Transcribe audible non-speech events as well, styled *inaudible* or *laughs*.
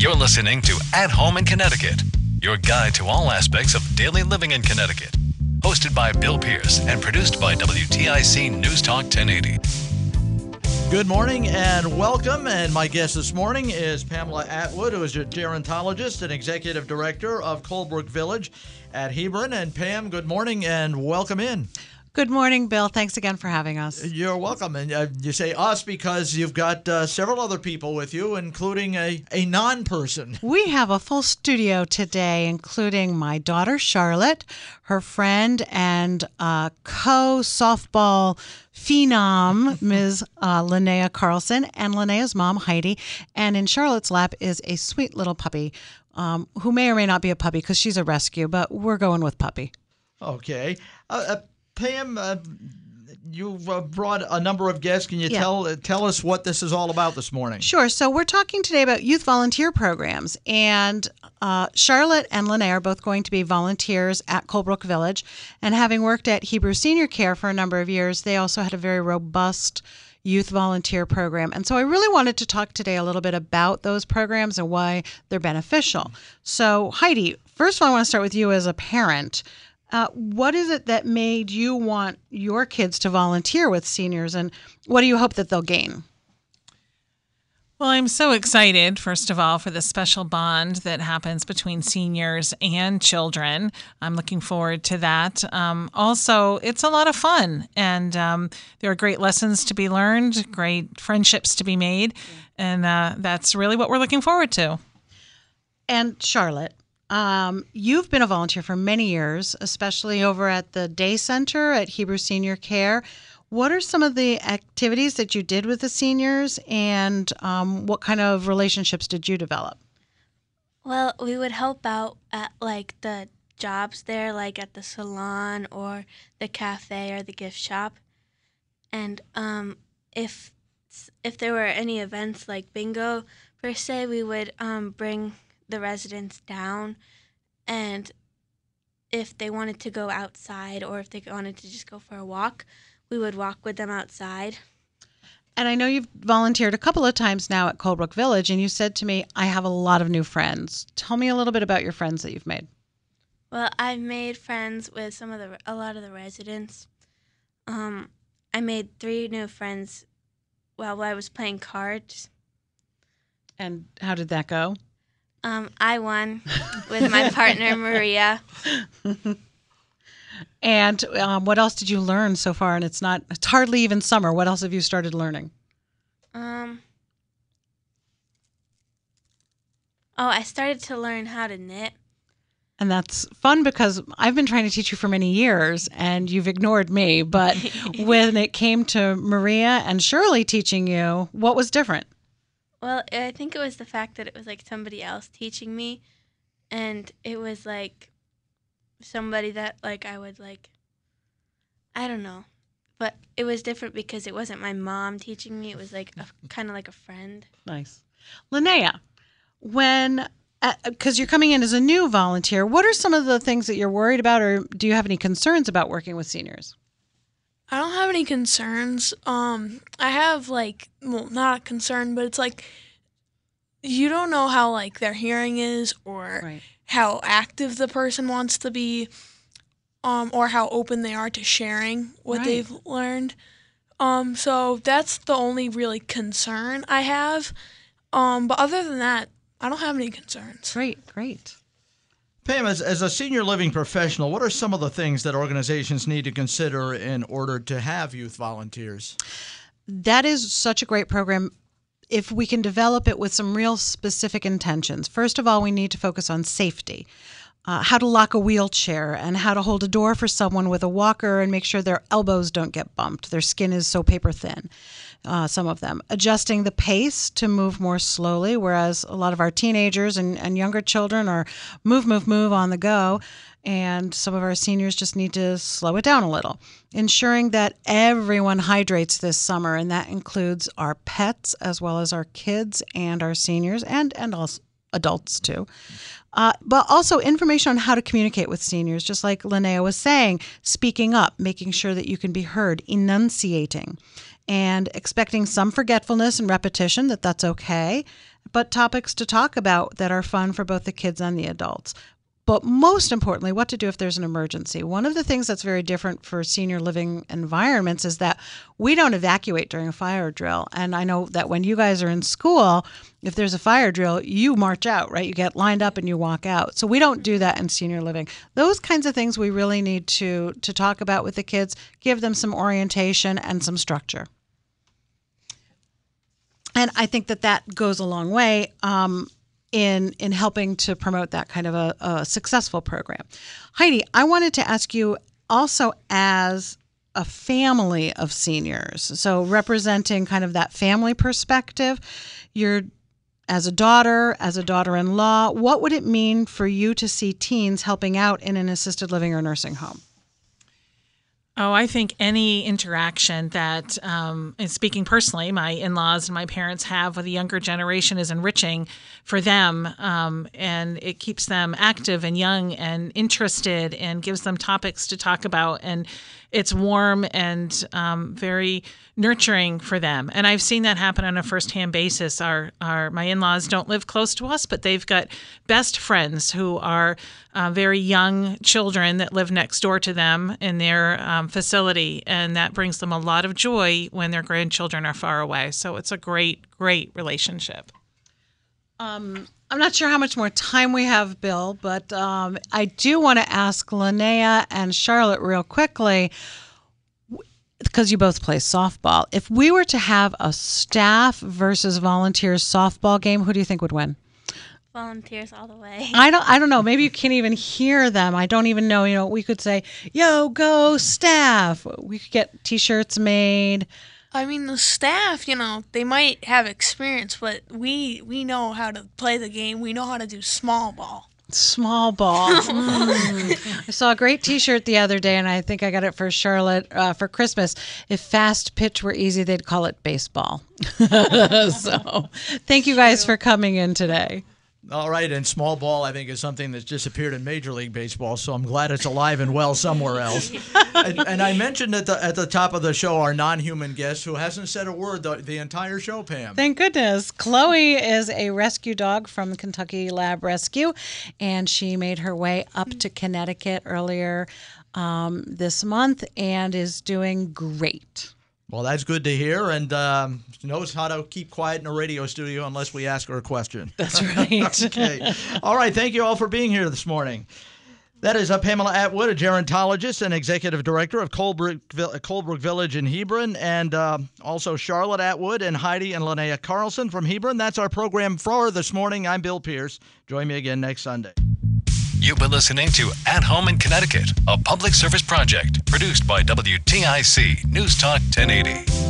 You're listening to At Home in Connecticut, your guide to all aspects of daily living in Connecticut. Hosted by Bill Pierce and produced by WTIC News Talk 1080. Good morning and welcome. And my guest this morning is Pamela Atwood, who is a gerontologist and executive director of Colebrook Village at Hebron. And Pam, good morning and welcome in. Good morning, Bill. Thanks again for having us. You're welcome. And uh, you say us because you've got uh, several other people with you, including a, a non person. We have a full studio today, including my daughter, Charlotte, her friend and uh, co softball phenom, *laughs* Ms. Uh, Linnea Carlson, and Linnea's mom, Heidi. And in Charlotte's lap is a sweet little puppy um, who may or may not be a puppy because she's a rescue, but we're going with puppy. Okay. Uh, uh, Pam, uh, you've uh, brought a number of guests. Can you Yeah. tell uh, tell us what this is all about this morning? Sure. So we're talking today about youth volunteer programs, and uh, Charlotte and Lene are both going to be volunteers at Colebrook Village. And having worked at Hebrew Senior Care for a number of years, they also had a very robust youth volunteer program. And so I really wanted to talk today a little bit about those programs and why they're beneficial. So Heidi, first of all, I want to start with you as a parent. Uh, what is it that made you want your kids to volunteer with seniors, and what do you hope that they'll gain? Well, I'm so excited, first of all, for the special bond that happens between seniors and children. I'm looking forward to that. Um, also, it's a lot of fun, and um, there are great lessons to be learned, great friendships to be made, and uh, that's really what we're looking forward to. And Charlotte, um, you've been a volunteer for many years, especially over at the day center at Hebrew Senior Care. What are some of the activities that you did with the seniors, and um, what kind of relationships did you develop? Well, we would help out at like the jobs there, like at the salon or the cafe or the gift shop. And um, if if there were any events like bingo per se, we would um, bring the residents down, and if they wanted to go outside or if they wanted to just go for a walk, we would walk with them outside. And I know you've volunteered a couple of times now at Colebrook Village, and you said to me, I have a lot of new friends. Tell me a little bit about your friends that you've made. Well, I've made friends with some of the a lot of the residents. Um, I made three new friends while I was playing cards. And how did that go? Um, I won with my *laughs* partner Maria. And um, what else did you learn so far? And it's not, it's hardly even summer. What else have you started learning? Um, oh, I started to learn how to knit. And that's fun because I've been trying to teach you for many years and you've ignored me. But *laughs* when it came to Maria and Shirley teaching you, what was different? Well, I think it was the fact that it was like somebody else teaching me, and it was like somebody that like I would like. I don't know, but it was different because it wasn't my mom teaching me. It was like a, *laughs* kind of like a friend. Nice. Linnea, when, uh, uh, because you're coming in as a new volunteer, what are some of the things that you're worried about or do you have any concerns about working with seniors? I don't have any concerns. Um, I have like, well, not a concern, but it's like you don't know how like their hearing is or Right. how active the person wants to be, um, or how open they are to sharing what Right. they've learned. Um, so that's the only really concern I have. Um, but other than that, I don't have any concerns. Great, great. Pam, as, as a senior living professional, what are some of the things that organizations need to consider in order to have youth volunteers? That is such a great program if we can develop it with some real specific intentions. First of all, we need to focus on safety. Uh, how to lock a wheelchair and how to hold a door for someone with a walker and make sure their elbows don't get bumped. Their skin is so paper thin. Uh, some of them, adjusting the pace to move more slowly, whereas a lot of our teenagers and, and younger children are move, move, move on the go. And some of our seniors just need to slow it down a little. Ensuring that everyone hydrates this summer, and that includes our pets as well as our kids and our seniors and, and also adults too. Uh, but also information on how to communicate with seniors, just like Linnea was saying, speaking up, making sure that you can be heard, enunciating, and expecting some forgetfulness and repetition, that that's okay, but topics to talk about that are fun for both the kids and the adults but most importantly, what to do if there's an emergency. One of the things that's very different for senior living environments is that we don't evacuate during a fire drill. And I know that when you guys are in school, if there's a fire drill, you march out, right? You get lined up and you walk out. So we don't do that in senior living. Those kinds of things we really need to to talk about with the kids, give them some orientation and some structure. And I think that that goes a long way. Um, in in helping to promote that kind of a, a successful program. Heidi, I wanted to ask you also as a family of seniors, so representing kind of that family perspective, you're as a daughter, as a daughter in law, what would it mean for you to see teens helping out in an assisted living or nursing home? Oh, I think any interaction that, um, and speaking personally, my in laws and my parents have with the younger generation is enriching for them. Um, and it keeps them active and young and interested and gives them topics to talk about. And it's warm and um, very nurturing for them. And I've seen that happen on a firsthand basis. Our, our my in-laws don't live close to us, but they've got best friends who are uh, very young children that live next door to them in their um, facility, and that brings them a lot of joy when their grandchildren are far away. So it's a great, great relationship. Um, I'm not sure how much more time we have, Bill, but um, I do want to ask Linnea and Charlotte real quickly because you both play softball. If we were to have a staff versus volunteers softball game, who do you think would win? Volunteers all the way. I don't I don't know. Maybe you can't even hear them. I don't even know. You know, we could say, "Yo, go staff." We could get t-shirts made. I mean, the staff, you know, they might have experience, but we we know how to play the game. We know how to do small ball. Small ball. *laughs* Mm. I saw a great T-shirt the other day, and I think I got it for Charlotte uh, for Christmas. If fast pitch were easy, they'd call it baseball. *laughs* so, thank you guys for coming in today. All right, and small ball, I think, is something that's disappeared in Major League Baseball, so I'm glad it's alive and well somewhere else. *laughs* and, and, I mentioned at the at the top of the show our non-human guest who hasn't said a word the, the entire show, Pam. Thank goodness. Chloe is a rescue dog from Kentucky Lab Rescue, and she made her way up to Connecticut earlier um, this month and is doing great. Well, that's good to hear, and um, knows how to keep quiet in a radio studio unless we ask her a question. *laughs* That's right. *laughs* okay. All right. Thank you all for being here this morning. That is uh, Pamela Atwood, a gerontologist and executive director of Colebrook, Colebrook Village in Hebron, and uh, also Charlotte Atwood and Heidi and Linnea Carlson from Hebron. That's our program for this morning. I'm Bill Pierce. Join me again next Sunday. You've been listening to At Home in Connecticut, a public service project produced by WTIC News Talk 1080.